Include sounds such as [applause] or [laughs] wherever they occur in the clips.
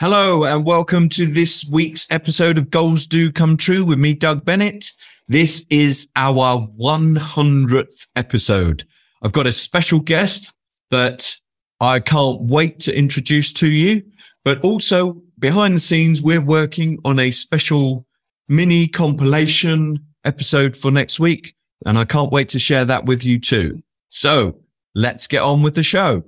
Hello, and welcome to this week's episode of Goals Do Come True with me, Doug Bennett. This is our 100th episode. I've got a special guest that I can't wait to introduce to you, but also behind the scenes, we're working on a special mini compilation episode for next week, and I can't wait to share that with you too. So let's get on with the show.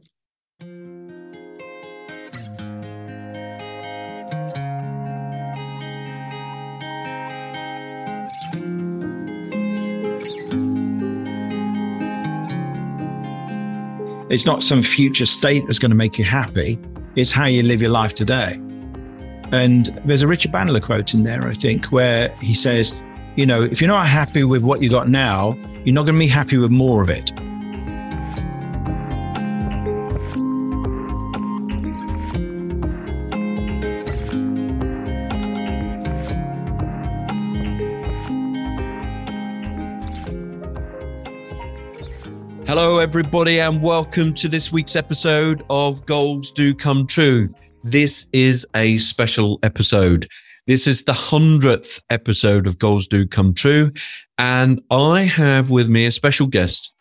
It's not some future state that's going to make you happy. It's how you live your life today. And there's a Richard Bandler quote in there, I think, where he says, you know, if you're not happy with what you got now, you're not going to be happy with more of it. Everybody, and welcome to this week's episode of Goals Do Come True. This is a special episode. This is the 100th episode of Goals Do Come True. And I have with me a special guest,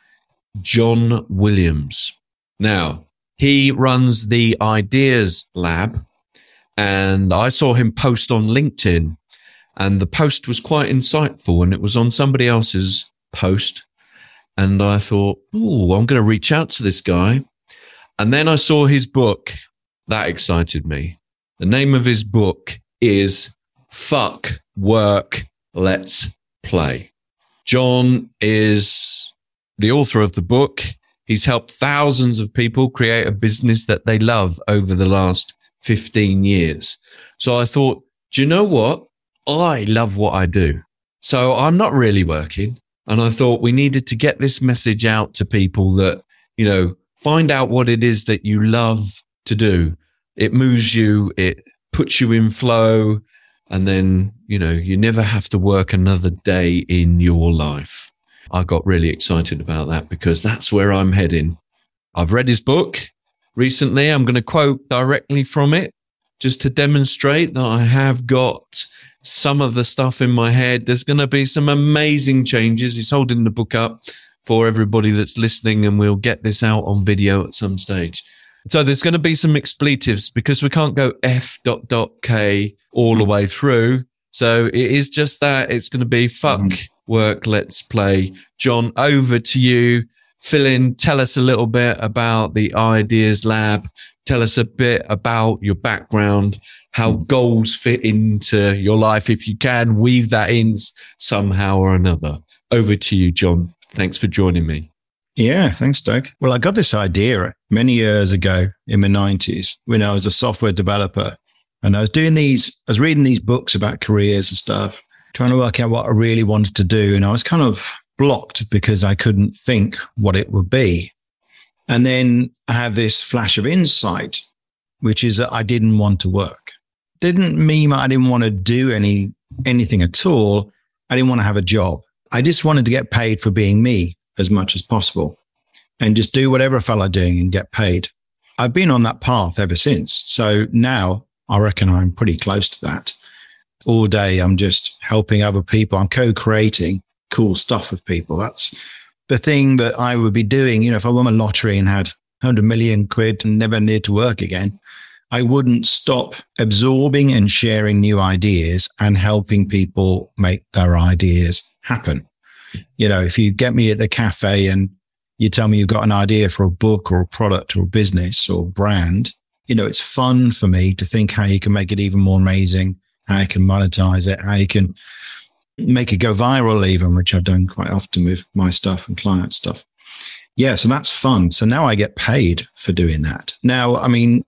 John Williams. Now, he runs the Ideas Lab, and I saw him post on LinkedIn, and the post was quite insightful, and it was on somebody else's post and I thought, oh, I'm going to reach out to this guy. And then I saw his book. That excited me. The name of his book is Fuck Work, Let's Play. John is the author of the book. He's helped thousands of people create a business that they love over the last 15 years. So I thought, do you know what? I love what I do. So I'm not really working. And I thought we needed to get this message out to people that, you know, find out what it is that you love to do. It moves you, it puts you in flow. And then, you know, you never have to work another day in your life. I got really excited about that because that's where I'm heading. I've read his book recently. I'm going to quote directly from it just to demonstrate that I have got some of the stuff in my head. There's going to be some amazing changes. He's holding the book up for everybody that's listening, and we'll get this out on video at some stage. So there's going to be some expletives because we can't go F dot dot K all the way through. So it is just that it's going to be fuck mm. work. Let's play. John, over to you. Fill in. Tell us a little bit about the ideas lab. Tell us a bit about your background how hmm. goals fit into your life. If you can weave that in somehow or another. Over to you, John. Thanks for joining me. Yeah, thanks, Doug. Well, I got this idea many years ago in the 90s when I was a software developer. And I was doing these, I was reading these books about careers and stuff, trying to work out what I really wanted to do. And I was kind of blocked because I couldn't think what it would be. And then I had this flash of insight, which is that I didn't want to work didn't mean I didn't want to do any anything at all. I didn't want to have a job. I just wanted to get paid for being me as much as possible and just do whatever I felt like doing and get paid. I've been on that path ever since. So now I reckon I'm pretty close to that. All day I'm just helping other people. I'm co-creating cool stuff with people. That's the thing that I would be doing. You know, if I won a lottery and had 100 million quid and never need to work again, I wouldn't stop absorbing and sharing new ideas and helping people make their ideas happen. You know, if you get me at the cafe and you tell me you've got an idea for a book or a product or a business or brand, you know, it's fun for me to think how you can make it even more amazing, how you can monetize it, how you can make it go viral even, which I've done quite often with my stuff and client stuff. Yeah. So that's fun. So now I get paid for doing that. Now, I mean,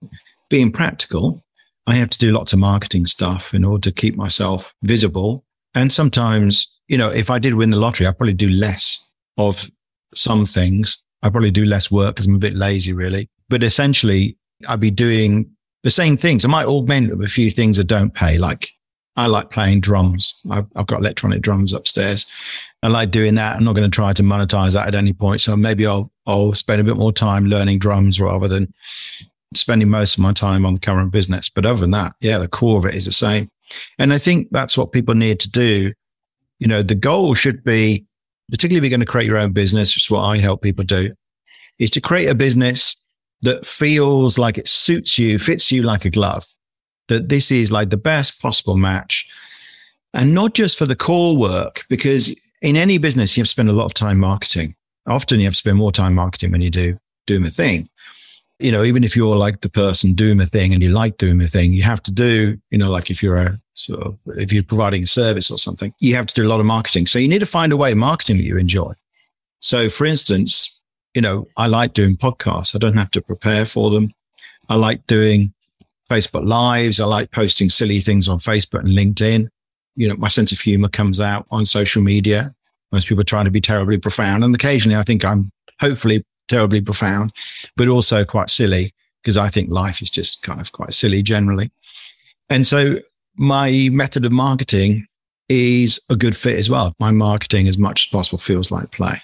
being practical, I have to do lots of marketing stuff in order to keep myself visible. And sometimes, you know, if I did win the lottery, I'd probably do less of some things. I'd probably do less work because I'm a bit lazy, really. But essentially, I'd be doing the same things. I might augment a few things that don't pay. Like I like playing drums. I've, I've got electronic drums upstairs. I like doing that. I'm not going to try to monetize that at any point. So maybe I'll, I'll spend a bit more time learning drums rather than spending most of my time on the current business. But other than that, yeah, the core of it is the same. And I think that's what people need to do. You know, the goal should be, particularly if you're going to create your own business, which is what I help people do, is to create a business that feels like it suits you, fits you like a glove, that this is like the best possible match. And not just for the core work, because in any business, you have to spend a lot of time marketing. Often you have to spend more time marketing when you do doing a thing. You know, even if you're like the person doing a thing and you like doing a thing, you have to do, you know, like if you're a sort of, if you're providing a service or something, you have to do a lot of marketing. So you need to find a way of marketing that you enjoy. So for instance, you know, I like doing podcasts. I don't have to prepare for them. I like doing Facebook lives. I like posting silly things on Facebook and LinkedIn. You know, my sense of humor comes out on social media. Most people are trying to be terribly profound. And occasionally I think I'm hopefully terribly profound, but also quite silly because I think life is just kind of quite silly generally. And so my method of marketing is a good fit as well. My marketing, as much as possible, feels like play.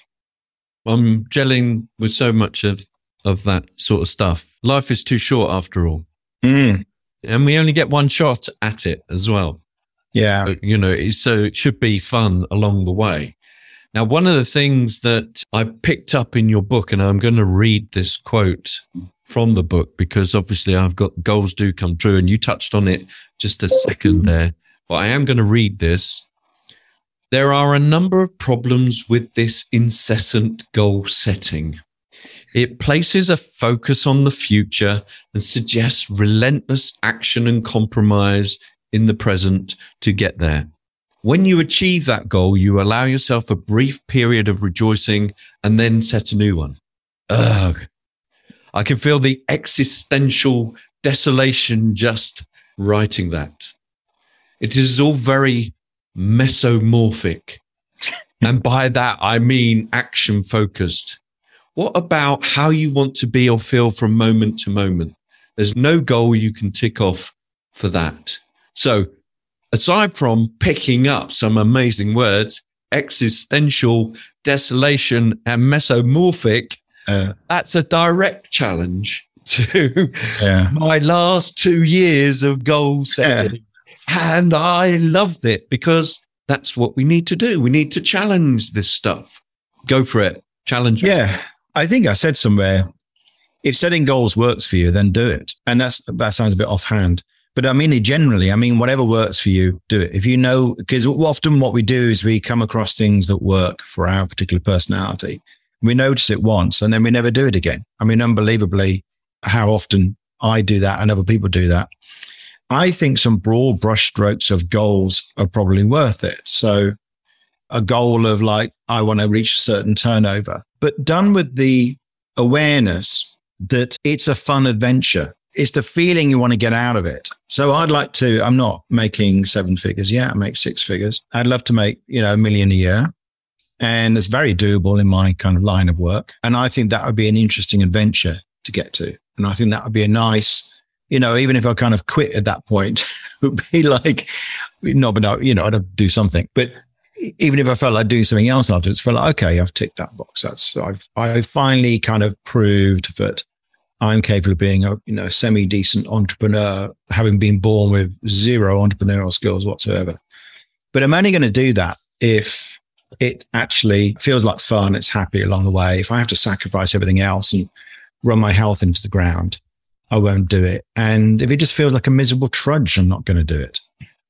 I'm gelling with so much of, of that sort of stuff. Life is too short after all. Mm. And we only get one shot at it as well. Yeah. But, you know, so it should be fun along the way. Now, one of the things that I picked up in your book, and I'm going to read this quote from the book because obviously I've got goals do come true, and you touched on it just a second there. But I am going to read this there are a number of problems with this incessant goal setting. It places a focus on the future and suggests relentless action and compromise in the present to get there. When you achieve that goal, you allow yourself a brief period of rejoicing and then set a new one. Ugh. I can feel the existential desolation just writing that. It is all very mesomorphic. [laughs] and by that, I mean action focused. What about how you want to be or feel from moment to moment? There's no goal you can tick off for that. So, aside from picking up some amazing words, existential, desolation, and mesomorphic, uh, that's a direct challenge [laughs] to yeah. my last two years of goal setting. And I loved it because that's what we need to do. We need to challenge this stuff. Go for it. Challenge. Yeah. I think I said somewhere, if setting goals works for you, then do it. And that's, that sounds a bit offhand. But I mean, generally, I mean, whatever works for you, do it. If you know, because often what we do is we come across things that work for our particular personality. We notice it once and then we never do it again. I mean, unbelievably, how often I do that and other people do that. I think some broad brushstrokes of goals are probably worth it. So a goal of like, I want to reach a certain turnover, but done with the awareness that it's a fun adventure. It's the feeling you want to get out of it. So I'd like to, I'm not making seven figures yet. I make six figures. I'd love to make, you know, a million a year. And it's very doable in my kind of line of work. And I think that would be an interesting adventure to get to. And I think that would be a nice you know, even if I kind of quit at that point, [laughs] it would be like, no, but no, you know, I'd do something. But even if I felt like doing something else afterwards, felt like, okay, I've ticked that box. That's, I've, I finally kind of proved that I'm capable of being a, you know, semi decent entrepreneur, having been born with zero entrepreneurial skills whatsoever. But I'm only going to do that if it actually feels like fun. It's happy along the way. If I have to sacrifice everything else and run my health into the ground, I won't do it. And if it just feels like a miserable trudge, I'm not going to do it.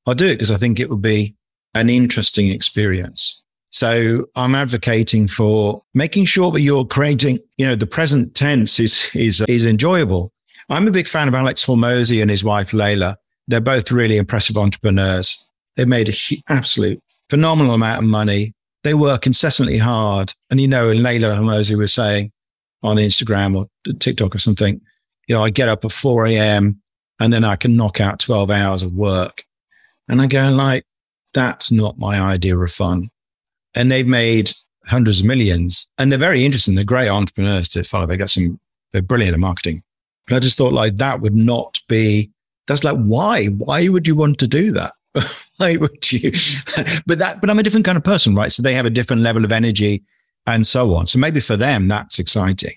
I'll do it because I think it would be an interesting experience. So I'm advocating for making sure that you're creating, you know, the present tense is, is, is enjoyable. I'm a big fan of Alex Hormozi and his wife, Leila. They're both really impressive entrepreneurs. They've made an absolute phenomenal amount of money. They work incessantly hard. And, you know, Leila Hormozi was saying on Instagram or TikTok or something, you know, I get up at 4 a.m. and then I can knock out 12 hours of work. And I go like, that's not my idea of fun. And they've made hundreds of millions and they're very interesting. They're great entrepreneurs to follow. They got some, they're brilliant at marketing. But I just thought like that would not be, that's like, why? Why would you want to do that? [laughs] why would you? [laughs] but that, but I'm a different kind of person, right? So they have a different level of energy and so on. So maybe for them, that's exciting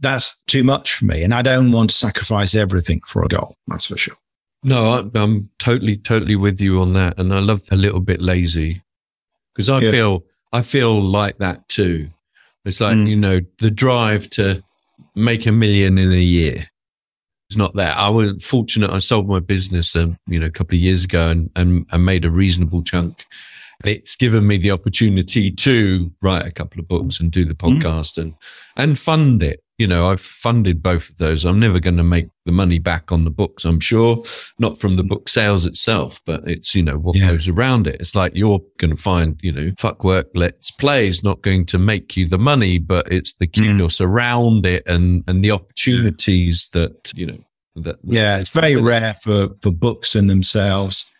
that's too much for me. And I don't want to sacrifice everything for a goal. That's for sure. No, I, I'm totally, totally with you on that. And I love a little bit lazy because I Yeah. feel, I feel like that too. It's like, Mm. you know, the drive to make a million in a year. It's not that. I was fortunate. I sold my business, um, you know, a couple of years ago and, and, and made a reasonable chunk. And it's given me the opportunity to write a couple of books and do the Mm. podcast and, and fund it. You know, I've funded both of those. I'm never going to make the money back on the books, I'm sure, not from the book sales itself, but it's, you know, what Yeah. goes around it. It's like you're going to find, you know, fuck work, let's play is not going to make you the money, but it's the Mm. kudos around it and, and the opportunities that, you know, that, Yeah, it's very rare for, for books in themselves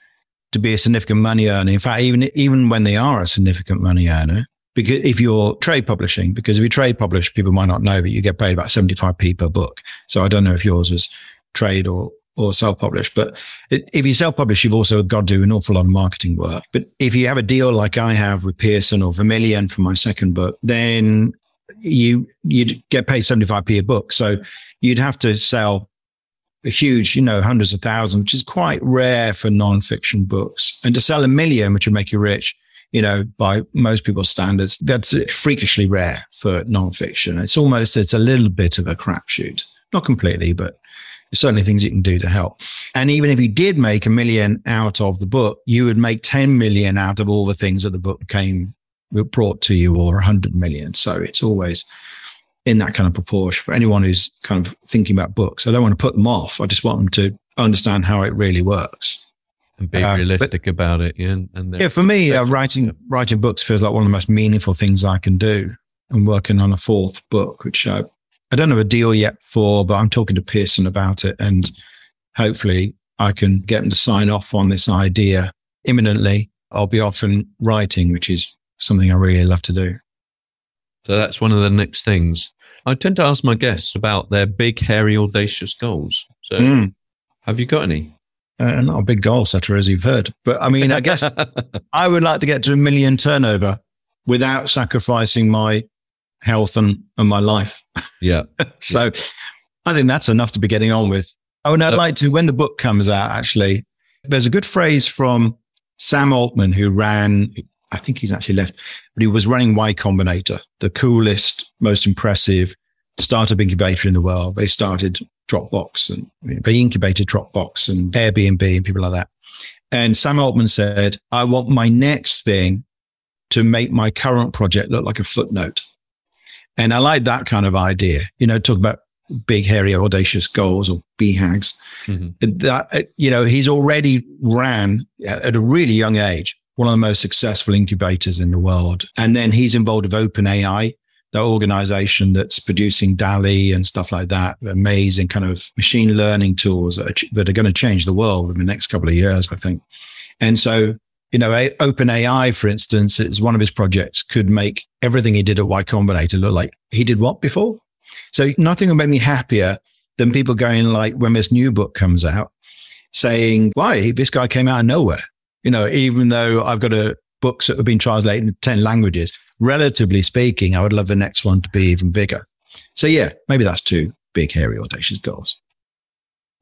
to be a significant money earner. In fact, even even when they are a significant money earner, because if you're trade publishing, because if you trade publish, people might not know, but you get paid about 75p per book. So I don't know if yours is trade or or self-published, but it, if you self-publish, you've also got to do an awful lot of marketing work. But if you have a deal like I have with Pearson or Vermilion for my second book, then you you'd get paid 75p a book. So you'd have to sell a huge, you know, hundreds of thousands, which is quite rare for non-fiction books. And to sell a million, which would make you rich, you know, by most people's standards, that's freakishly rare for non-fiction. It's almost, it's a little bit of a crapshoot. Not completely, but there's certainly things you can do to help. And even if you did make a million out of the book, you would make 10 million out of all the things that the book came brought to you or 100 million. So it's always in that kind of proportion for anyone who's kind of thinking about books. I don't want to put them off. I just want them to understand how it really works. And be Uh, realistic about it. Yeah. And, Yeah, for me, uh, writing writing books feels like one of the most meaningful things I can do. I'm working on a fourth book, which I, I don't have a deal yet for, but I'm talking to Pearson about it, and hopefully I can get them to sign off on this idea imminently. I'll be off and writing, which is something I really love to do. So that's one of the next things. I tend to ask my guests about their big, hairy, audacious goals. So Mm. have you got any? Uh, not a big goal setter, as you've heard, but I mean, I guess [laughs] I would like to get to a million turnover without sacrificing my health and, and my life. yeah. [laughs] So I think that's enough to be getting on with. Oh, and I'd Uh, like to, when the book comes out, actually, there's a good phrase from Sam Altman, who ran, I think he's actually left, but he was running Y Combinator, the coolest, most impressive startup incubator in the world. They started Dropbox and they incubated Dropbox and Airbnb and people like that. And Sam Altman said, I want my next thing to make my current project look like a footnote. And I like that kind of idea. You know, talk about big, hairy, audacious goals or BHAGs. Mhm. That, uh, you know, he's already ran at a really young age, one of the most successful incubators in the world. And then he's involved with OpenAI, the organization that's producing DALL-E and stuff like that. Amazing kind of machine learning tools that are, that are going to change the world in the next couple of years, I think. And so, you know, OpenAI, for instance, is one of his projects could make everything he did at Y Combinator look like he did what before? So nothing will make me happier than people going like when this new book comes out saying, why this guy came out of nowhere, you know, even though I've got a books that have been translated in 10 languages, relatively speaking, I would love the next one to be even bigger. So yeah, maybe that's two big, hairy, audacious goals.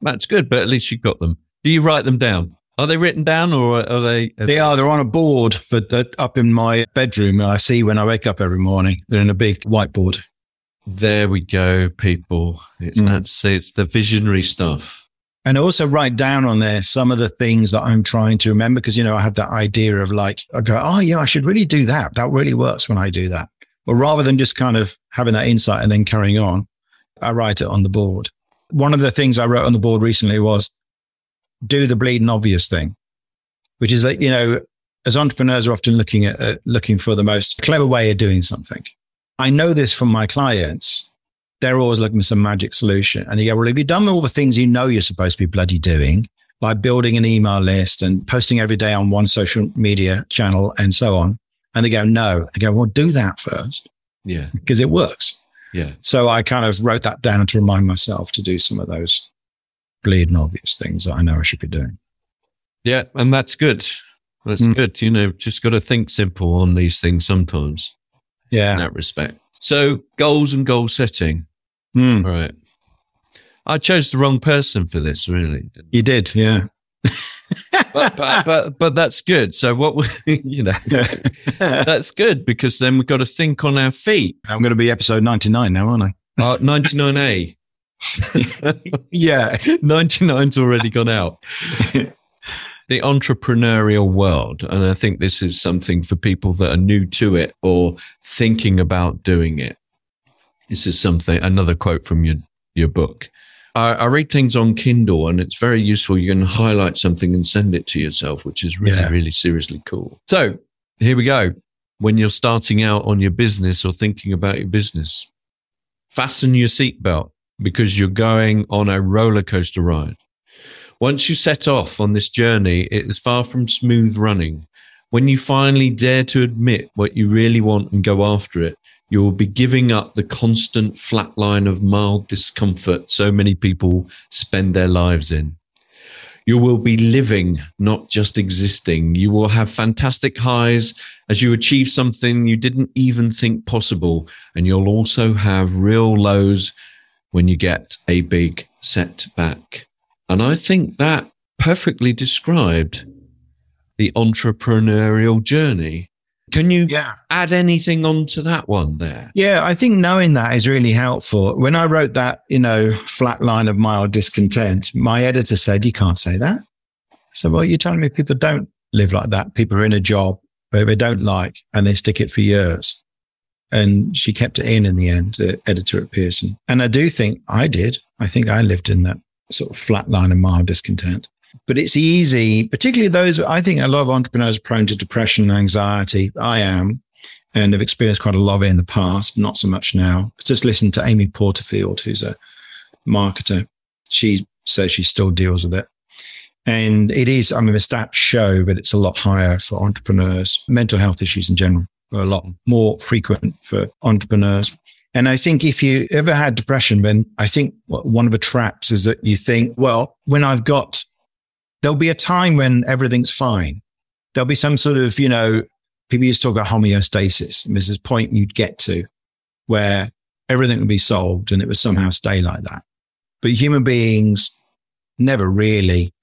That's good, but at least you've got them. Do you write them down? Are they written down or are they? They are, they're on a board for, uh, up in my bedroom. And I see when I wake up every morning, they're in a big whiteboard. There we go, people. It's Mm. that's it's the visionary stuff. And also write down on there some of the things that I'm trying to remember because, you know, I had that idea of like, I go, oh, yeah, I should really do that. That really works when I do that. But rather than just kind of having that insight and then carrying on, I write it on the board. One of the things I wrote on the board recently was do the bleeding obvious thing, which is that, you know, as entrepreneurs are often looking at, uh, looking for the most clever way of doing something. I know this from my clients they're always looking for some magic solution. And you go, well, have you've done all the things you know you're supposed to be bloody doing, like building an email list and posting every day on one social media channel and so on? And they go, no. I go, well, do that first Yeah, because it works. yeah. So I kind of wrote that down to remind myself to do some of those bleeding obvious things that I know I should be doing. Yeah, and that's good. That's Mm. good. You know, just got to think simple on these things sometimes Yeah. in Yeah. that respect. So, goals and goal setting. Hmm. Right. I chose the wrong person for this, really. You did, yeah. But but [laughs] but, but that's good. So what we, [laughs] you know, [laughs] that's good because then we've got to think on our feet. I'm going to be episode 99 now, aren't I? Uh, 99A. Yeah. 99's already gone out. The entrepreneurial world. And I think this is something for people that are new to it or thinking about doing it. This is something, another quote from your, your book. I, I read things on Kindle and it's very useful. You can highlight something and send it to yourself, which is really, Yeah. really seriously cool. So here we go. When you're starting out on your business or thinking about your business, fasten your seatbelt because you're going on a roller coaster ride. Once you set off on this journey, it is far from smooth running. When you finally dare to admit what you really want and go after it, you will be giving up the constant flat line of mild discomfort so many people spend their lives in. You will be living, not just existing. You will have fantastic highs as you achieve something you didn't even think possible. And you'll also have real lows when you get a big setback. And I think that perfectly described the entrepreneurial journey. Can you Yeah. add anything onto that one there? Yeah, I think knowing that is really helpful. When I wrote that, you know, flat line of mild discontent, my editor said, You can't say that. So, well, you're telling me people don't live like that. People are in a job where they don't like and they stick it for years. And she kept it in in the end, the editor at Pearson. And I do think I did. I think I lived in that sort of flat line of mild discontent. But it's easy, particularly those, I think a lot of entrepreneurs are prone to depression and anxiety. I am and have experienced quite a lot of it in the past, not so much now. Just listen to Amy Porterfield, who's a marketer. She says she still deals with it. And it is, I mean, the stats show that it's a lot higher for entrepreneurs. Mental health issues in general are a lot more frequent for entrepreneurs. And I think if you ever had depression, then I think one of the traps is that you think, well, when I've got, there'll be a time when everything's fine. There'll be some sort of, you know, people used to talk about homeostasis. And there's this point you'd get to where everything would be solved and it would somehow stay like that. But human beings never really,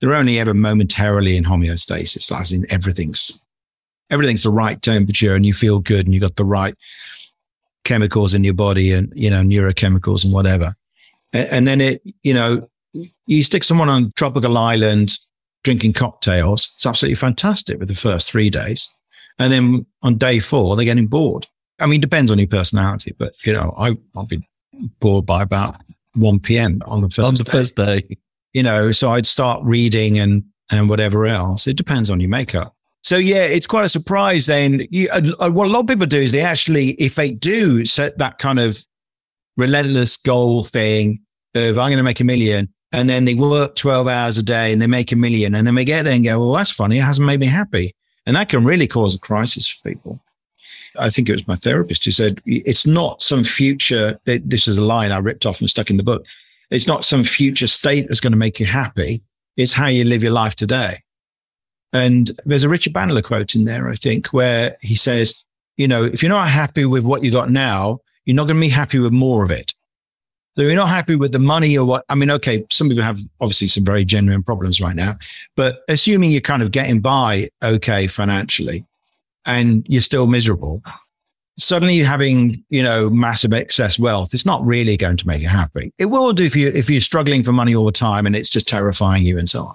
they're only ever momentarily in homeostasis, as in everything's, everything's the right temperature and you feel good and you've got the right chemicals in your body and, you know, neurochemicals and whatever. And, and then it, you know, you stick someone on a tropical island drinking cocktails. It's absolutely fantastic with the first three days. And then on day four, they're getting bored. I mean, it depends on your personality, but you know, I, I'll be bored by about 1 p.m. on the first, On the day. first day. you know, so I'd start reading and, and whatever else. It depends on your makeup. So yeah, it's quite a surprise then. You, uh, what a lot of people do is they actually, if they do set that kind of relentless goal thing of I'm going to make a million and then they work 12 hours a day and they make a million and then they get there and go, well, that's funny. It hasn't made me happy. And that can really cause a crisis for people. I think it was my therapist who said, it's not some future. This is a line I ripped off and stuck in the book. It's not some future state that's going to make you happy. It's how you live your life today. And there's a Richard Bandler quote in there, I think, where he says, you know, if you're not happy with what you got now, you're not going to be happy with more of it. So you're not happy with the money or what? I mean, okay, some people have obviously some very genuine problems right now, but assuming you're kind of getting by okay financially and you're still miserable, suddenly having, you know, massive excess wealth. It's not really going to make you happy. It will do if you, if you're struggling for money all the time and it's just terrifying you and so on.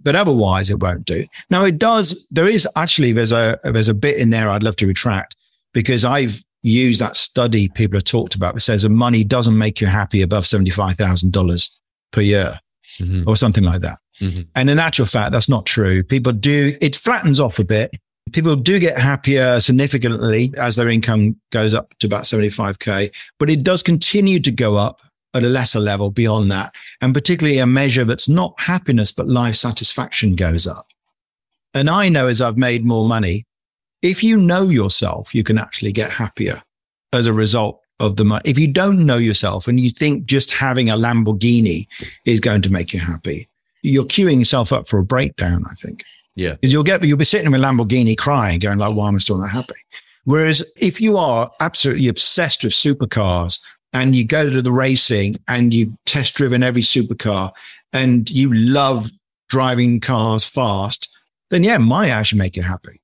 But otherwise it won't do. Now it does, there is actually, there's a, there's a bit in there I'd love to retract because I've used that study people have talked about that says that money doesn't make you happy above $75,000 per year Mhm. or something like that. Mhm. And in actual fact, that's not true. People do, it flattens off a bit. People do get happier significantly as their income goes up to about 75K, but it does continue to go up at a lesser level beyond that. And particularly a measure that's not happiness, but life satisfaction goes up. And I know as I've made more money, if you know yourself, you can actually get happier as a result of the money. If you don't know yourself and you think just having a Lamborghini is going to make you happy, you're queuing yourself up for a breakdown, I think. Yeah. Because you'll get, you'll be sitting in a Lamborghini crying, going like, why am I still not happy? Whereas if you are absolutely obsessed with supercars and you go to the racing and you've test driven every supercar and you love driving cars fast, then yeah, might actually make you happy.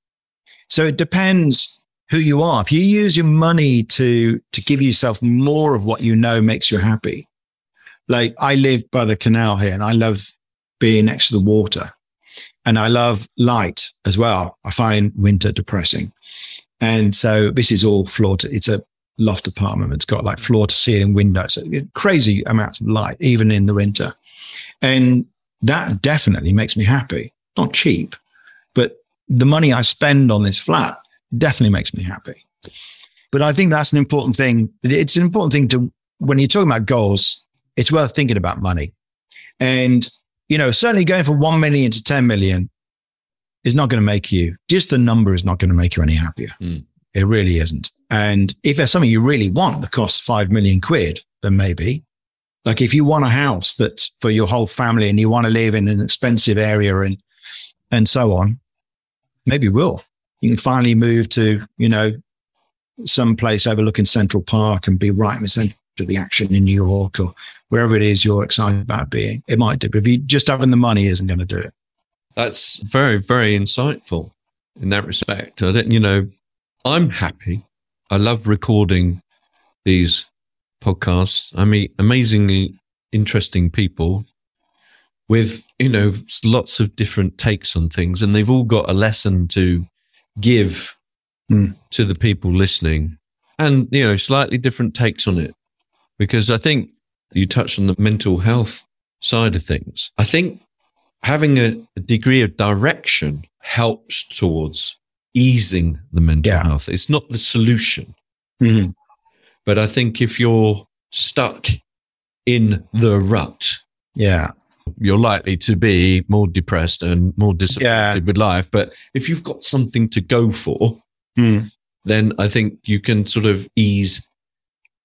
So it depends who you are. If you use your money to, to give yourself more of what you know makes you happy. Like I live by the canal here and I love being next to the water and I love light as well. I find winter depressing. And so this is all to, it's a loft apartment. It's got like floor to ceiling windows, crazy amounts of light, even in the winter. And that definitely makes me happy. Not cheap, but the money I spend on this flat definitely makes me happy. But I think that's an important thing. It's an important thing to, when you're talking about goals, it's worth thinking about money. And, you know, certainly going from 1 million to 10 million is not going to make you, just the number is not going to make you any happier. Mm. It really isn't. And if there's something you really want that costs 5 million quid, then maybe. Like if you want a house that's for your whole family and you want to live in an expensive area and, and so on, maybe will. You can finally move to, you know, some place overlooking Central Park and be right in the center of the action in New York or wherever it is you're excited about being. It might do, but if you just having the money isn't going to do it. That's very, very insightful in that respect. I didn't, you know, I'm happy. I love recording these podcasts. I mean, amazingly interesting people with, you know, lots of different takes on things, and they've all got a lesson to give mm. to the people listening and, you know, slightly different takes on it. Because I think you touched on the mental health side of things. I think having a, a degree of direction helps towards easing the mental yeah. health. It's not the solution. Mm-hmm. But I think if you're stuck in the rut, yeah, you're likely to be more depressed and more disappointed yeah. with life. But if you've got something to go for, mm. then I think you can sort of ease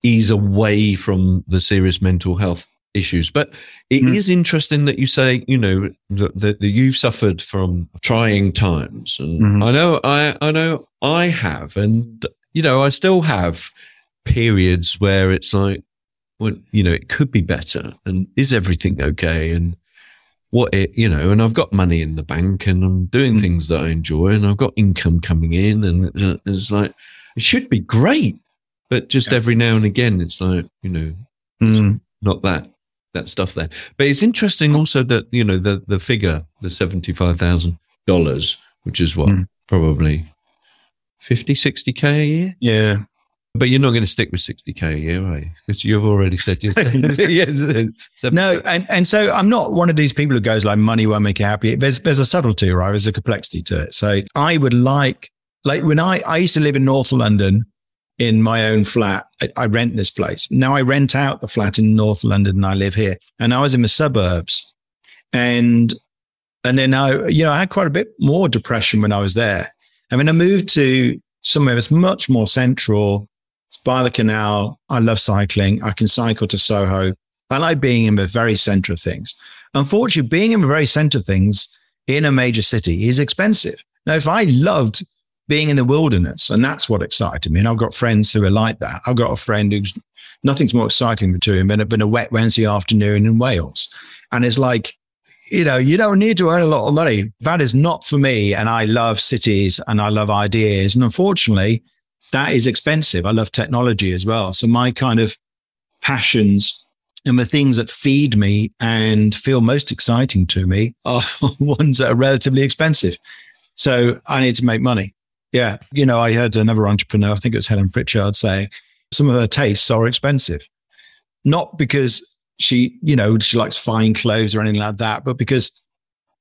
ease away from the serious mental health issues. But it mm. is interesting that you say, you know, that, that, that you've suffered from trying times. And mm-hmm. I know, I, I know I have, and, you know, I still have periods where it's like, well, you know, it could be better. And is everything okay? And what it, you know, and I've got money in the bank and I'm doing mm. things that I enjoy and I've got income coming in and it's like, it should be great. But just yeah. every now and again, it's like, you know, mm. not that that stuff there. But it's interesting also that you know the the figure, the seventy five thousand dollars, which is what mm. probably 50, 60 k a year. Yeah. But you're not going to stick with 60k a year, are you? Because you've already said you're [laughs] [laughs] yes, no, and, and so I'm not one of these people who goes like money won't make you happy. There's there's a subtlety, right? There's a complexity to it. So I would like like when I I used to live in North London in my own flat. I, I, rent this place. Now I rent out the flat in North London and I live here. And I was in the suburbs. And and then I, you know, I had quite a bit more depression when I was there. I mean, I moved to somewhere that's much more central. It's by the canal. I love cycling. I can cycle to Soho. I like being in the very center of things. Unfortunately, being in the very center of things in a major city is expensive. Now, if I loved being in the wilderness. And that's what excited me. And I've got friends who are like that. I've got a friend who's nothing's more exciting to him than, been a wet Wednesday afternoon in Wales. And it's like, you know, you don't need to earn a lot of money. That is not for me. And I love cities and I love ideas. And unfortunately, that is expensive. I love technology as well. So my kind of passions and the things that feed me and feel most exciting to me [laughs] are ones that are relatively expensive. So I need to make money. Yeah. You know, I heard another entrepreneur, I think it was Helen Pritchard, say some of her tastes are expensive. Not because she, you know, she likes fine clothes or anything like that, but because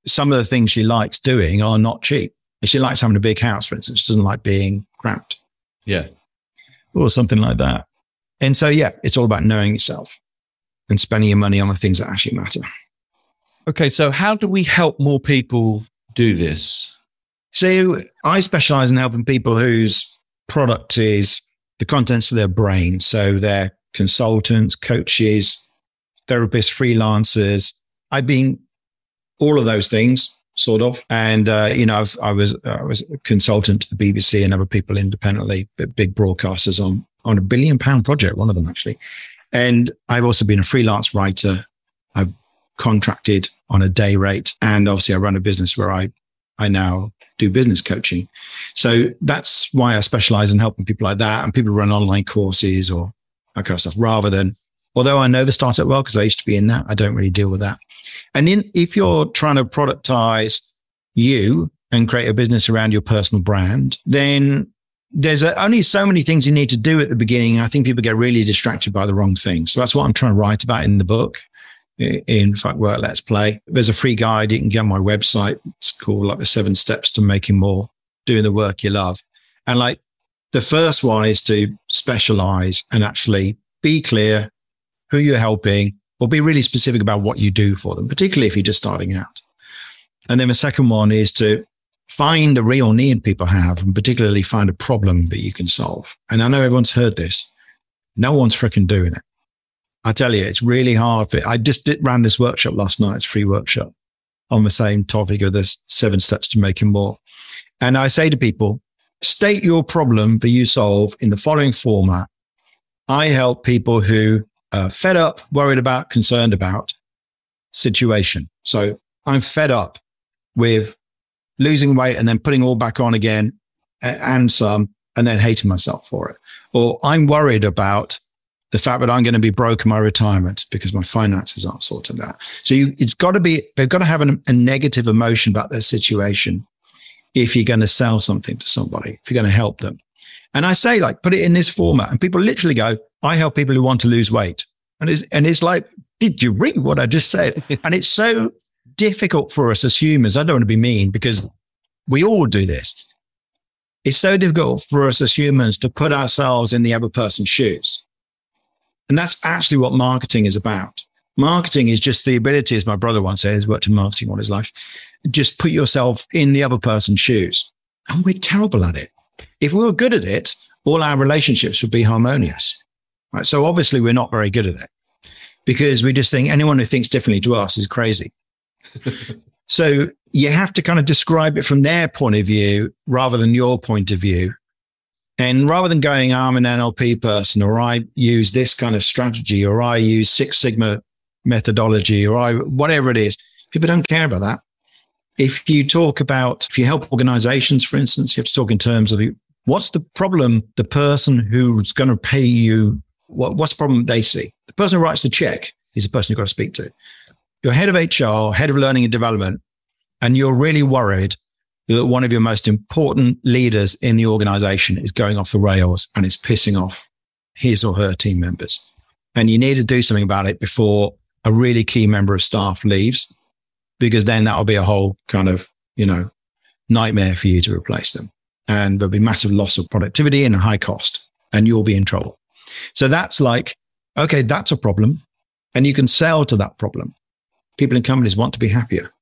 some of the things she likes doing are not cheap. She likes having a big house, for instance. She doesn't like being cramped. Yeah. Or something like that. And so, yeah, it's all about knowing yourself and spending your money on the things that actually matter. Okay. So, how do we help more people do this? So I specialize in helping people whose product is the contents of their brain. So they're consultants, coaches, therapists, freelancers. I've been all of those things, sort of. And, uh, you know, I've, i was, I was a consultant to the BBC and other people independently, but big broadcasters on on a billion pound project, one of them actually. And I've also been a freelance writer. I've contracted on a day rate. And obviously I run a business where I, I now do business coaching. So that's why I specialize in helping people like that and people run online courses or that kind of stuff rather than, although I know the startup well, because I used to be in that, I don't really deal with that. And in, if you're trying to productize you and create a business around your personal brand, then there's a, only so many things you need to do at the beginning. I think people get really distracted by the wrong things. So that's what I'm trying to write about in the book. In fact, work, let's play. There's a free guide you can get on my website. It's called like the seven steps to making more, doing the work you love. And like the first one is to specialize and actually be clear who you're helping or be really specific about what you do for them, particularly if you're just starting out. And then the second one is to find a real need people have and particularly find a problem that you can solve. And I know everyone's heard this. No one's freaking doing it. I tell you, it's really hard. For, I just did ran this workshop last night. It's free workshop on the same topic of the seven steps to making more. And I say to people, state your problem that you solve in the following format. I help people who are fed up, worried about, concerned about situation. So I'm fed up with losing weight and then putting all back on again and some, and then hating myself for it. Or I'm worried about the fact that I'm going to be broke in my retirement because my finances aren't sorted out. So you, it's got to be, they've got to have an, a negative emotion about their situation if you're going to sell something to somebody, if you're going to help them. And I say, like, put it in this format. And people literally go, I help people who want to lose weight. And it's, and it's like, did you read what I just said? [laughs] and it's so difficult for us as humans. I don't want to be mean because we all do this. It's so difficult for us as humans to put ourselves in the other person's shoes. And that's actually what marketing is about. Marketing is just the ability, as my brother once said, he's worked in marketing all his life, just put yourself in the other person's shoes. And we're terrible at it. If we were good at it, all our relationships would be harmonious. Right? So obviously we're not very good at it because we just think anyone who thinks differently to us is crazy. [laughs] so you have to kind of describe it from their point of view rather than your point of view. And rather than going, I'm an NLP person, or I use this kind of strategy, or I use Six Sigma methodology, or I, whatever it is, people don't care about that. If you talk about, if you help organizations, for instance, you have to talk in terms of what's the problem the person who's going to pay you, what, what's the problem they see? The person who writes the check is the person you've got to speak to. You're head of HR, head of learning and development, and you're really worried that one of your most important leaders in the organization is going off the rails and it's pissing off his or her team members. And you need to do something about it before a really key member of staff leaves, because then that'll be a whole kind of, you know, nightmare for you to replace them. And there'll be massive loss of productivity and a high cost, and you'll be in trouble. So that's like, okay, that's a problem. And you can sell to that problem. People in companies want to be happier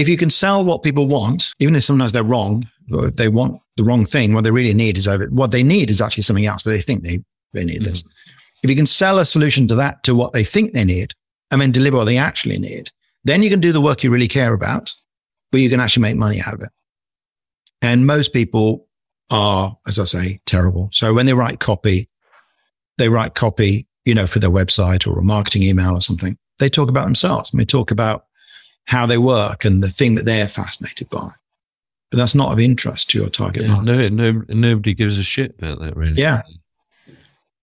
if you can sell what people want, even if sometimes they're wrong, or if they want the wrong thing, what they really need is over, what they need is actually something else, but they think they, they need mm-hmm. this. If you can sell a solution to that, to what they think they need, and then deliver what they actually need, then you can do the work you really care about, but you can actually make money out of it. And most people are, as I say, terrible. So when they write copy, they write copy, you know, for their website or a marketing email or something. They talk about themselves and they talk about how they work and the thing that they're fascinated by. But that's not of interest to your target yeah, market. No, no, nobody gives a shit about that, really. Yeah.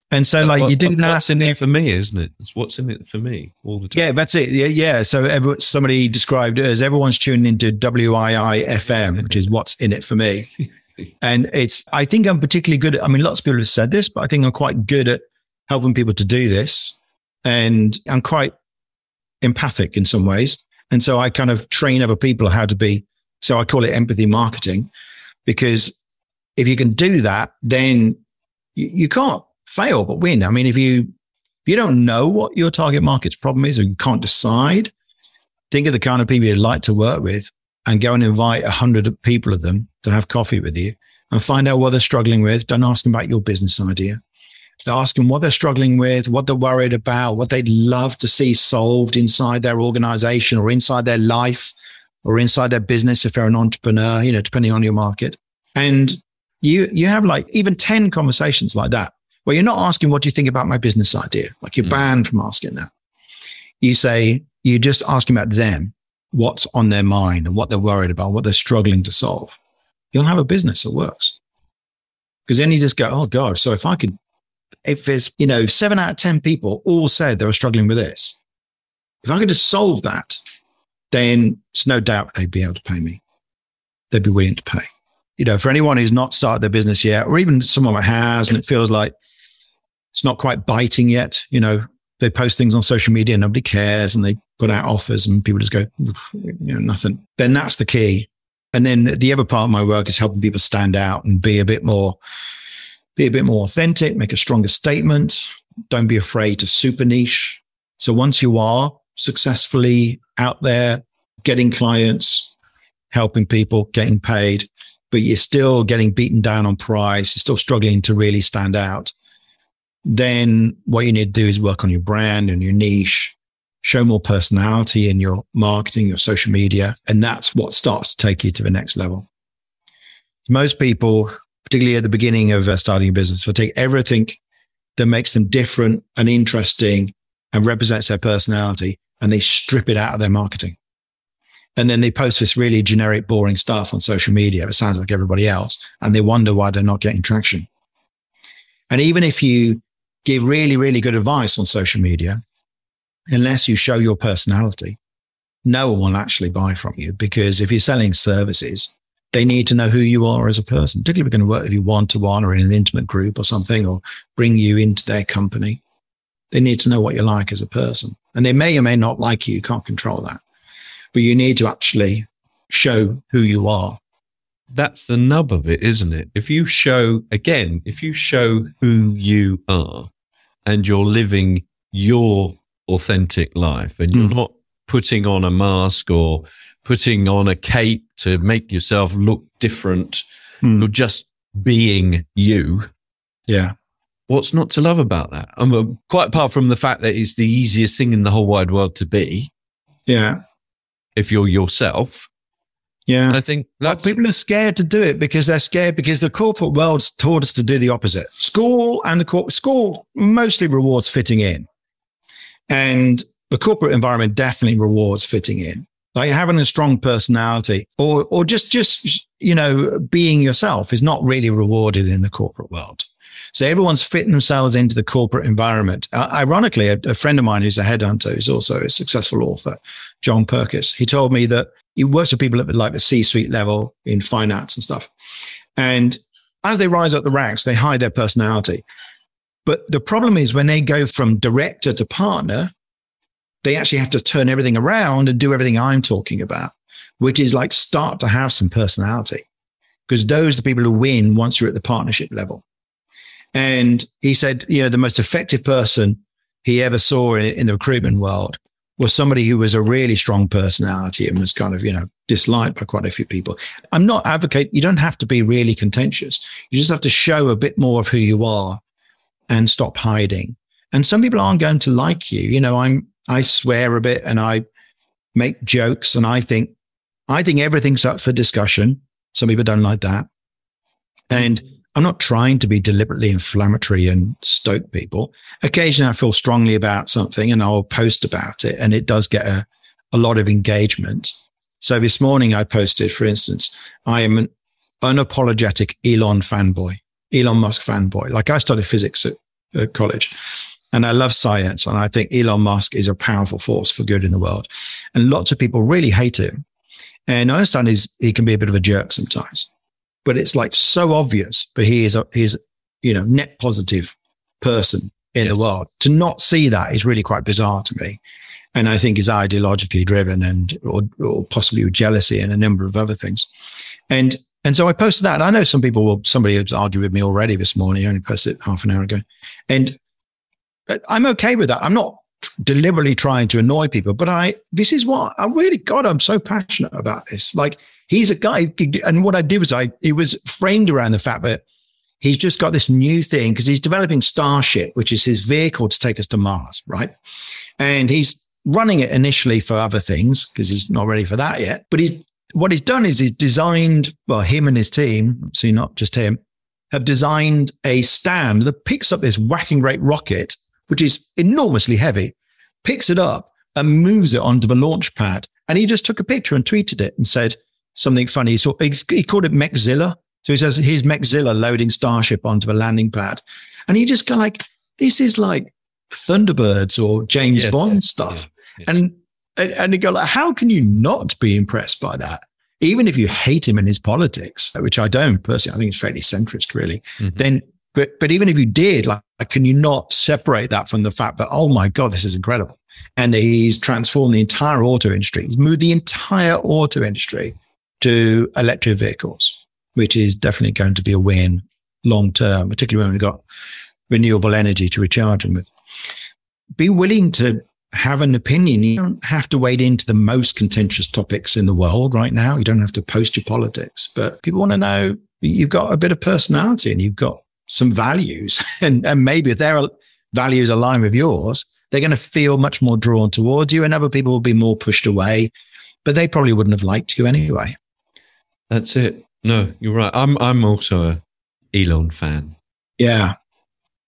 And so, like, what, you that. What's in it for me, isn't it? It's what's in it for me all the time. Yeah, that's it. Yeah, yeah. So, every, somebody described it as everyone's tuning into WII FM, which is what's in it for me. [laughs] and it's, I think I'm particularly good at, I mean, lots of people have said this, but I think I'm quite good at helping people to do this. And I'm quite empathic in some ways. And so I kind of train other people how to be. So I call it empathy marketing because if you can do that, then you, you can't fail but win. I mean, if you, if you don't know what your target market's problem is or you can't decide, think of the kind of people you'd like to work with and go and invite a hundred people of them to have coffee with you and find out what they're struggling with. Don't ask them about your business idea to ask them what they're struggling with, what they're worried about, what they'd love to see solved inside their organization or inside their life or inside their business if they're an entrepreneur, you know, depending on your market. And you you have like even 10 conversations like that where you're not asking, what do you think about my business idea? Like you're Mm. banned from asking that. You say, you're just asking about them, what's on their mind and what they're worried about, what they're struggling to solve. You'll have a business that works. Because then you just go, oh God, so if I could, if there's, you know, seven out of 10 people all said they were struggling with this, if I could just solve that, then it's no doubt they'd be able to pay me. They'd be willing to pay. You know, for anyone who's not started their business yet, or even someone that has, and it feels like it's not quite biting yet, you know, they post things on social media and nobody cares and they put out offers and people just go, you know, nothing. Then that's the key. And then the other part of my work is helping people stand out and be a bit more, be a bit more authentic, make a stronger statement. Don't be afraid to super niche. So once you are successfully out there getting clients, helping people, getting paid, but you're still getting beaten down on price, you're still struggling to really stand out, then what you need to do is work on your brand and your niche, show more personality in your marketing, your social media. And that's what starts to take you to the next level. Most people, particularly at the beginning of uh, starting a business, will take everything that makes them different and interesting and represents their personality and they strip it out of their marketing. And then they post this really generic, boring stuff on social media. It sounds like everybody else. And they wonder why they're not getting traction. And even if you give really, really good advice on social media, unless you show your personality, no one will actually buy from you because if you're selling services, they need to know who you are as a person, particularly if we're going to work with you one to one or in an intimate group or something, or bring you into their company. They need to know what you're like as a person. And they may or may not like you. You can't control that. But you need to actually show who you are. That's the nub of it, isn't it? If you show, again, if you show who you are and you're living your authentic life and you're Mm. not putting on a mask or putting on a cape to make yourself look different, Mm. you're just being you. Yeah. What's not to love about that? I mean, quite apart from the fact that it's the easiest thing in the whole wide world to be Yeah. if you're yourself. Yeah. I think Like people are scared to do it because they're scared because the corporate world's taught us to do the opposite. School and the corporate school mostly rewards fitting in. And the corporate environment definitely rewards fitting in. Like having a strong personality or or just just you know, being yourself is not really rewarded in the corporate world. So everyone's fitting themselves into the corporate environment. Uh, ironically, a, a friend of mine who's a headhunter, who's also a successful author, John Purkiss, he told me that he works with people at like the C-suite level in finance and stuff. And as they rise up the ranks, they hide their personality. But the problem is when they go from director to partner, they actually have to turn everything around and do everything I'm talking about, which is like start to have some personality. Because those are the people who win once you're at the partnership level. And he said, you know, the most effective person he ever saw in, in the recruitment world was somebody who was a really strong personality and was kind of, you know, disliked by quite a few people. I'm not advocate, you don't have to be really contentious. You just have to show a bit more of who you are and stop hiding. And some people aren't going to like you. You know, I'm, I swear a bit and I make jokes and I think, I think everything's up for discussion. Some people don't like that. And I'm not trying to be deliberately inflammatory and stoke people. Occasionally I feel strongly about something and I'll post about it and it does get a, a lot of engagement. So this morning I posted, for instance, I am an unapologetic Elon fanboy, Elon Musk fanboy. Like I studied physics at, at college and I love science. And I think Elon Musk is a powerful force for good in the world. And lots of people really hate him. And I understand he's, he can be a bit of a jerk sometimes, but it's like so obvious, but he is a, he's, you know, net positive person in Yes. the world. To not see that is really quite bizarre to me. And I think is ideologically driven and, or, or possibly with jealousy and a number of other things. And, and so I posted that. And I know some people will, somebody has argued with me already this morning. I only posted it half an hour ago. And I'm okay with that. I'm not deliberately trying to annoy people, but I, this is what I really, God, I'm so passionate about this. Like he's a guy. And what I did was I, it was framed around the fact that he's just got this new thing because he's developing Starship, which is his vehicle to take us to Mars. Right. And he's running it initially for other things because he's not ready for that yet. But he's, what he's done is he's designed, well, him and his team, see, not just him, have designed a stand that picks up this whacking rate rocket, which is enormously heavy, picks it up and moves it onto the launch pad. And he just took a picture and tweeted it and said something funny. So he called it Mechzilla. So he says, here's Mechzilla loading Starship onto the landing pad. And he just go like, this is like Thunderbirds or James Bond stuff. And, and, and you go like, how can you not be impressed by that? Even if you hate him and his politics, which I don't personally, I think it's fairly centrist really, mm-hmm. then but but even if you did, like, can you not separate that from the fact that oh my god, this is incredible, and he's transformed the entire auto industry, he's moved the entire auto industry to electric vehicles, which is definitely going to be a win long term, particularly when we've got renewable energy to recharge them with. Be willing to have an opinion. You don't have to wade into the most contentious topics in the world right now. You don't have to post your politics, but people want to know you've got a bit of personality and you've got some values. [laughs] And, and maybe if their values align with yours, they're going to feel much more drawn towards you and other people will be more pushed away, but they probably wouldn't have liked you anyway. That's it. No, you're right. I'm, I'm also a Elon fan. Yeah.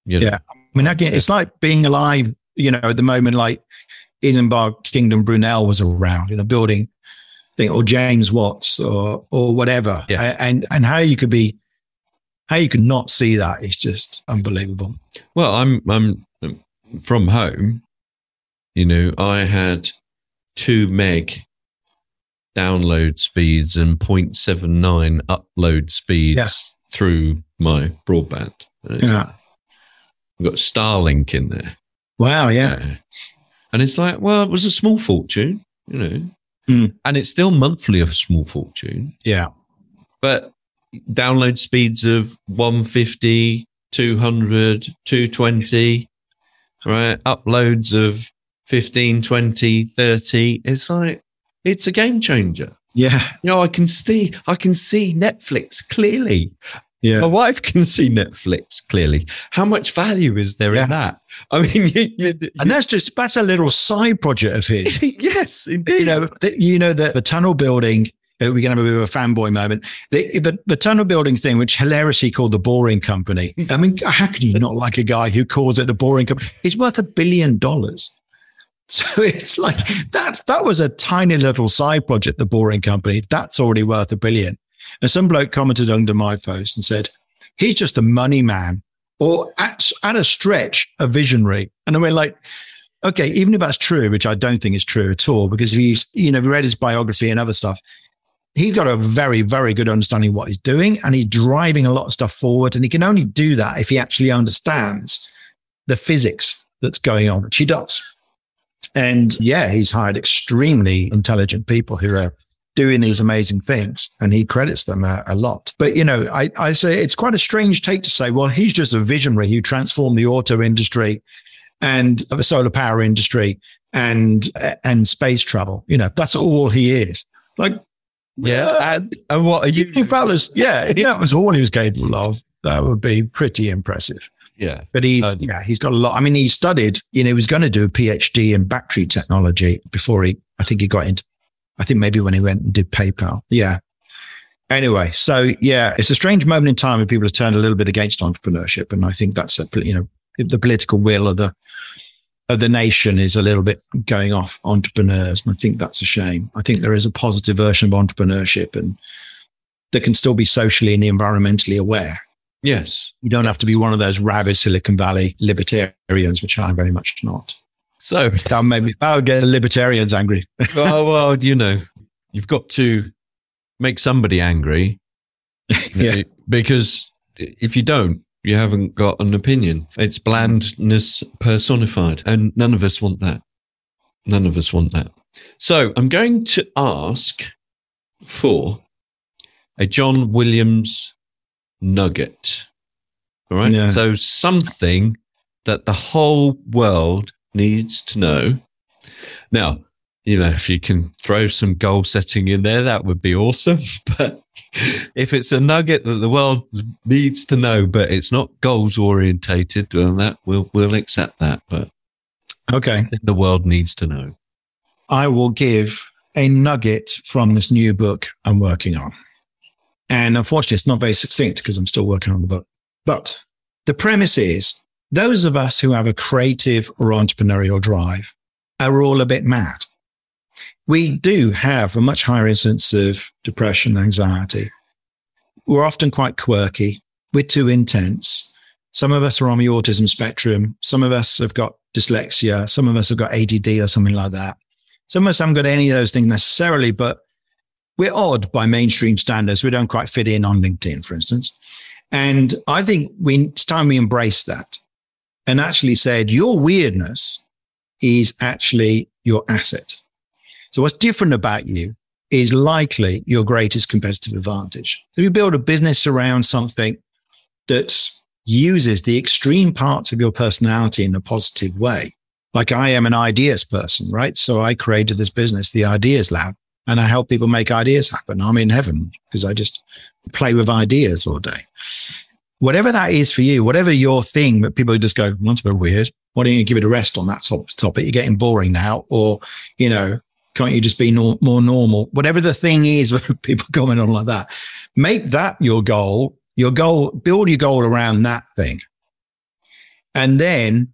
You know? Yeah. I mean, again, it's like being alive, you know, at the moment, like Isambard Kingdom Brunel was around, you know, building thing, or James Watts or, or whatever. Yeah. And, and how you could be, how you could not see that is just unbelievable. Well, I'm, I'm from home, you know, I had two meg download speeds and 0.79 upload speeds yes. through my broadband. Yeah. I've got Starlink in there. Wow, yeah. Uh, and it's like, well, it was a small fortune, you know, mm. and it's still monthly of a small fortune. Yeah. But download speeds of 150, 200, 220, right? Uploads of 15, 20, 30. It's like, it's a game changer. Yeah. You know, I can see, I can see Netflix clearly. Yeah. My wife can see Netflix clearly. How much value is there yeah. in that? I mean, [laughs] you, you, you, and that's just that's a little side project of his. [laughs] yes, indeed. You know, the, you know that the tunnel building. Uh, we can have a bit of a fanboy moment. The, the, the tunnel building thing, which hilariously called the Boring Company. I mean, how can you not like a guy who calls it the Boring Company? It's worth a billion dollars. [laughs] So it's like that. That was a tiny little side project. The Boring Company. That's already worth a billion. And some bloke commented under my post and said, he's just a money man or at, at a stretch, a visionary. And I went like, okay, even if that's true, which I don't think is true at all, because if he's, you know, read his biography and other stuff, he's got a very, very good understanding of what he's doing and he's driving a lot of stuff forward. And he can only do that if he actually understands the physics that's going on, which he does. And yeah, he's hired extremely intelligent people who are doing these amazing things and he credits them a, a, lot. But, you know, I, I say it's quite a strange take to say, well, he's just a visionary who transformed the auto industry and the solar power industry and, and space travel. You know, that's all he is. Like, yeah. And, and what are you? You fellas, yeah, if that was all he was capable of, that would be pretty impressive. Yeah. But he's, uh, yeah, he's got a lot. I mean, he studied, you know, he was going to do a PhD in battery technology before he, I think he got into I think maybe when he went and did PayPal. Yeah. Anyway, so yeah, it's a strange moment in time when people have turned a little bit against entrepreneurship, and I think that's a, you know the political will of the of the nation is a little bit going off entrepreneurs, and I think that's a shame. I think there is a positive version of entrepreneurship, and that can still be socially and environmentally aware. Yes, you don't have to be one of those rabid Silicon Valley libertarians, which I'm very much not. So that maybe that'll get the libertarians angry. [laughs] oh well, you know, you've got to make somebody angry. [laughs] yeah. Because if you don't, you haven't got an opinion. It's blandness personified. And none of us want that. None of us want that. So I'm going to ask for a John Williams nugget. All right. Yeah. So something that the whole world needs to know. Now, you know, if you can throw some goal setting in there, that would be awesome. [laughs] But if it's a nugget that the world needs to know, but it's not goals orientated, well, that we'll we'll accept that. But okay, the world needs to know. I will give a nugget from this new book I'm working on. And unfortunately, it's not very succinct because I'm still working on the book. But the premise is those of us who have a creative or entrepreneurial drive are all a bit mad. We do have a much higher incidence of depression, anxiety. We're often quite quirky. We're too intense. Some of us are on the autism spectrum. Some of us have got dyslexia. Some of us have got ADD or something like that. Some of us haven't got any of those things necessarily, but we're odd by mainstream standards. We don't quite fit in on LinkedIn, for instance. And I think we, it's time we embrace that and actually said, your weirdness is actually your asset. So what's different about you is likely your greatest competitive advantage. If you build a business around something that uses the extreme parts of your personality in a positive way, like I am an ideas person, right? So I created this business, the Ideas Lab, and I help people make ideas happen. I'm in heaven because I just play with ideas all day. Whatever that is for you, whatever your thing that people just go, that's a bit weird. Why don't you give it a rest on that topic? You're getting boring now. Or, you know, can't you just be no, more normal? Whatever the thing is, [laughs] people comment on like that, make that your goal, your goal, build your goal around that thing. And then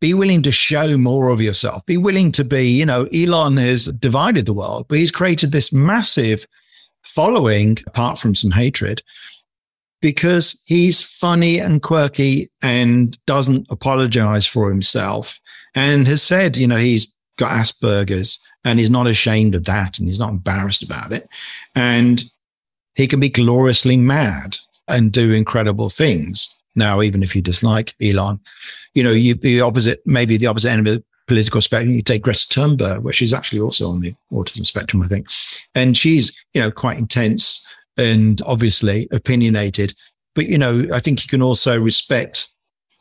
be willing to show more of yourself. Be willing to be, you know, Elon has divided the world, but he's created this massive following, apart from some hatred, because he's funny and quirky and doesn't apologize for himself and has said, you know, he's got Asperger's and he's not ashamed of that and he's not embarrassed about it. And he can be gloriously mad and do incredible things. Now, even if you dislike Elon, you know, you the opposite, maybe the opposite end of the political spectrum, you take Greta Thunberg, where she's actually also on the autism spectrum, I think. And she's, you know, quite intense and obviously opinionated. But, you know, I think you can also respect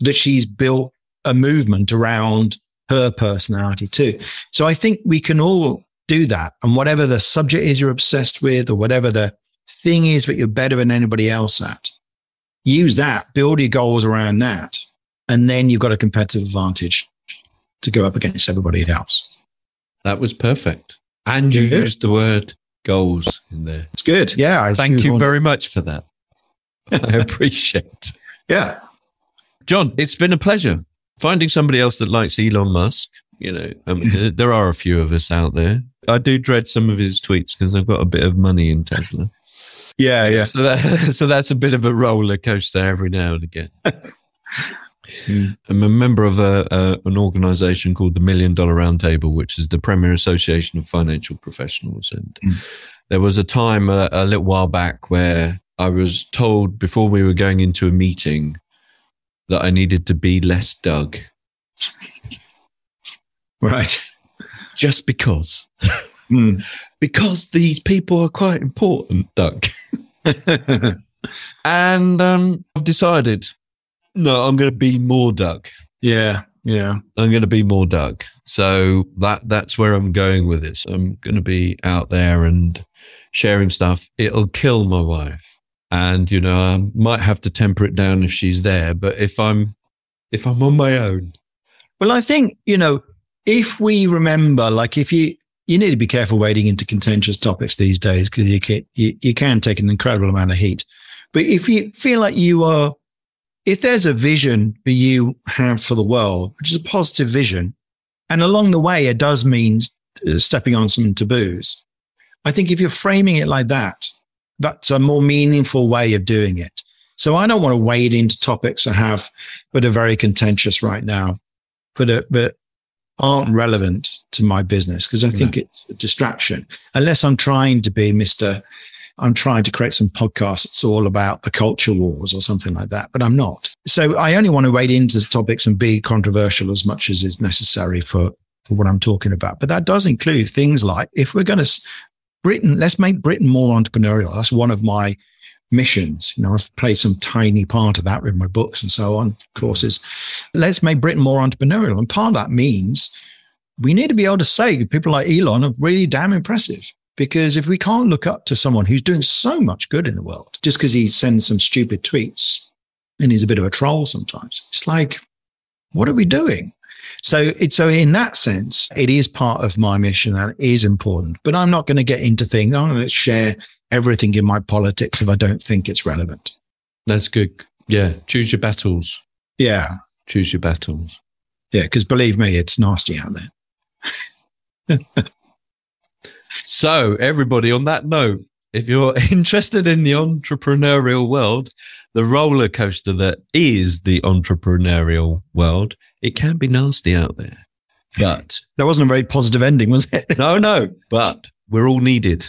that she's built a movement around her personality too. So I think we can all do that. And whatever the subject is you're obsessed with, or whatever the thing is that you're better than anybody else at, use that, build your goals around that. And then you've got a competitive advantage to go up against everybody else. That was perfect. And you used the word goals in there. It's good. Yeah. I Thank you very much for that. [laughs] I appreciate. Yeah. John, it's been a pleasure finding somebody else that likes Elon Musk. You know, I mean, there are a few of us out there. I do dread some of his tweets because I've got a bit of money in Tesla. Yeah, yeah. So that [laughs] so that's a bit of a roller coaster every now and again. Mm. [laughs] I'm a member of a, a, an organization called the Million Dollar Roundtable, which is the premier association of financial professionals. And mm. there was a time a, a little while back where I was told before we were going into a meeting that I needed to be less Doug. [laughs] right. Just because. [laughs] Mm. because these people are quite important, Doug. [laughs] and um, I've decided, no, I'm going to be more Doug. Yeah, yeah. I'm going to be more Doug. So that that's where I'm going with this. I'm going to be out there and sharing stuff. It'll kill my wife, and you know I might have to temper it down if she's there. But if I'm if I'm on my own, well, I think you know if we remember, like if you you need to be careful wading into contentious topics these days because you can, you, you can take an incredible amount of heat. But if you feel like you are, if there's a vision that you have for the world, which is a positive vision, and along the way, it does mean uh, stepping on some taboos. I think if you're framing it like that, that's a more meaningful way of doing it. So I don't want to wade into topics I have, but are very contentious right now, but, uh, but aren't relevant to my business because I think yeah. it's a distraction. Unless I'm trying to be Mr. I'm trying to create some podcast. All about the culture wars or something like that, but I'm not. So I only want to wade into topics and be controversial as much as is necessary for, for what I'm talking about. But that does include things like if we're going to Britain, let's make Britain more entrepreneurial. That's one of my missions. You know, I've played some tiny part of that with my books and so on, courses. Let's make Britain more entrepreneurial. And part of that means we need to be able to say people like Elon are really damn impressive. Because if we can't look up to someone who's doing so much good in the world just because he sends some stupid tweets and he's a bit of a troll sometimes, it's like, what are we doing? So it's so in that sense, it is part of my mission and it is important. But I'm not going to get into things. I'm going to share everything in my politics if I don't think it's relevant. That's good. Yeah. Choose your battles. Yeah. Choose your battles. Yeah. Because believe me, it's nasty out there. [laughs] so, everybody, on that note, if you're [laughs] interested in the entrepreneurial world, the roller coaster that is the entrepreneurial world, it can be nasty out there. But that wasn't a very positive ending, was it? no, no. But we're all needed.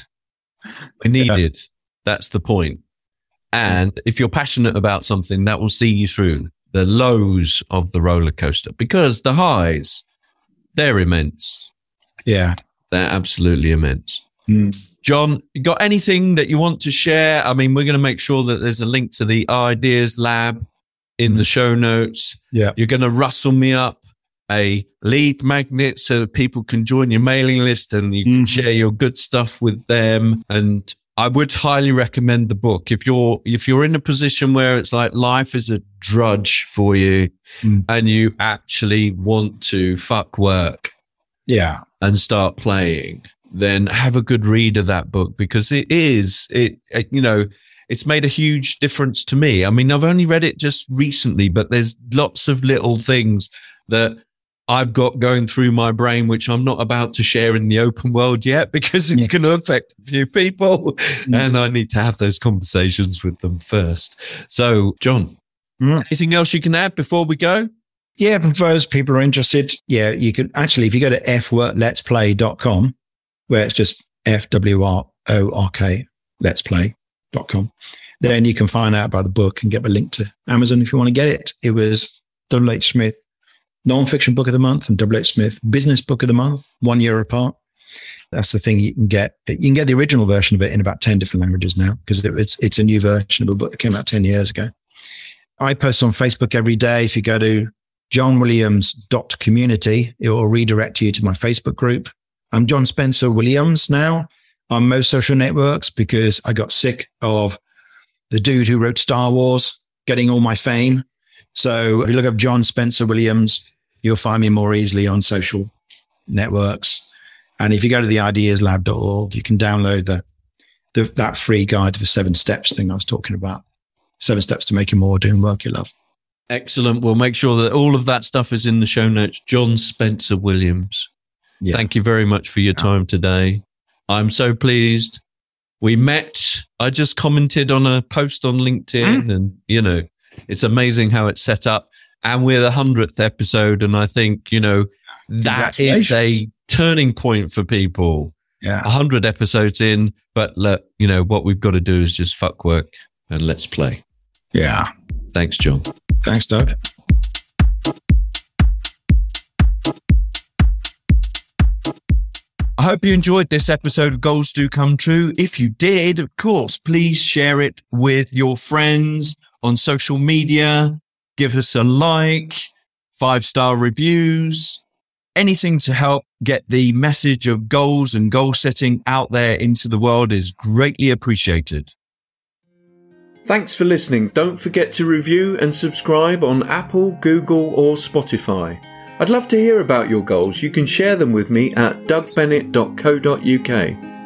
We're needed. Yeah. That's the point. And if you're passionate about something, that will see you through the lows of the roller coaster because the highs, they're immense. Yeah. They're absolutely immense. Mm. John, you got anything that you want to share? I mean, we're going to make sure that there's a link to the Ideas Lab in the show notes. Yeah. You're going to rustle me up a lead magnet so that people can join your mailing list and you can mm-hmm. share your good stuff with them. And I would highly recommend the book if you're if you're in a position where it's like life is a drudge for you mm. and you actually want to fuck work. Yeah. And start playing then have a good read of that book because it is it, it, you know it's made a huge difference to me i mean i've only read it just recently but there's lots of little things that i've got going through my brain which i'm not about to share in the open world yet [laughs] because it's yeah. going to affect a few people mm. and i need to have those conversations with them first so john mm. anything else you can add before we go yeah, for those people are interested, yeah, you can actually, if you go to fworkletsplay.com, where it's just F W R O R K, let's play.com. Then you can find out about the book and get the link to Amazon if you want to get it. It was W. H. Smith non-fiction book of the month and W. H. Smith business book of the month, one year apart. That's the thing you can get. You can get the original version of it in about 10 different languages now because it's, it's a new version of a book that came out 10 years ago. I post on Facebook every day. If you go to johnwilliams.community, it will redirect you to my Facebook group. I'm John Spencer Williams now on most social networks because I got sick of the dude who wrote Star Wars getting all my fame. So if you look up John Spencer Williams, you'll find me more easily on social networks. And if you go to the ideaslab.org, you can download the, the that free guide the seven steps thing I was talking about. Seven steps to making more doing work you love. Excellent. We'll make sure that all of that stuff is in the show notes. John Spencer Williams. Yeah. Thank you very much for your time today. I'm so pleased. We met. I just commented on a post on LinkedIn, mm. and you know, it's amazing how it's set up. And we're the hundredth episode, and I think you know that is a turning point for people. Yeah, a hundred episodes in, but look, you know what we've got to do is just fuck work and let's play. Yeah. Thanks, John. Thanks, Doug. I hope you enjoyed this episode of Goals Do Come True. If you did, of course, please share it with your friends on social media. Give us a like, five star reviews, anything to help get the message of goals and goal setting out there into the world is greatly appreciated. Thanks for listening. Don't forget to review and subscribe on Apple, Google, or Spotify. I'd love to hear about your goals. You can share them with me at dougbennett.co.uk.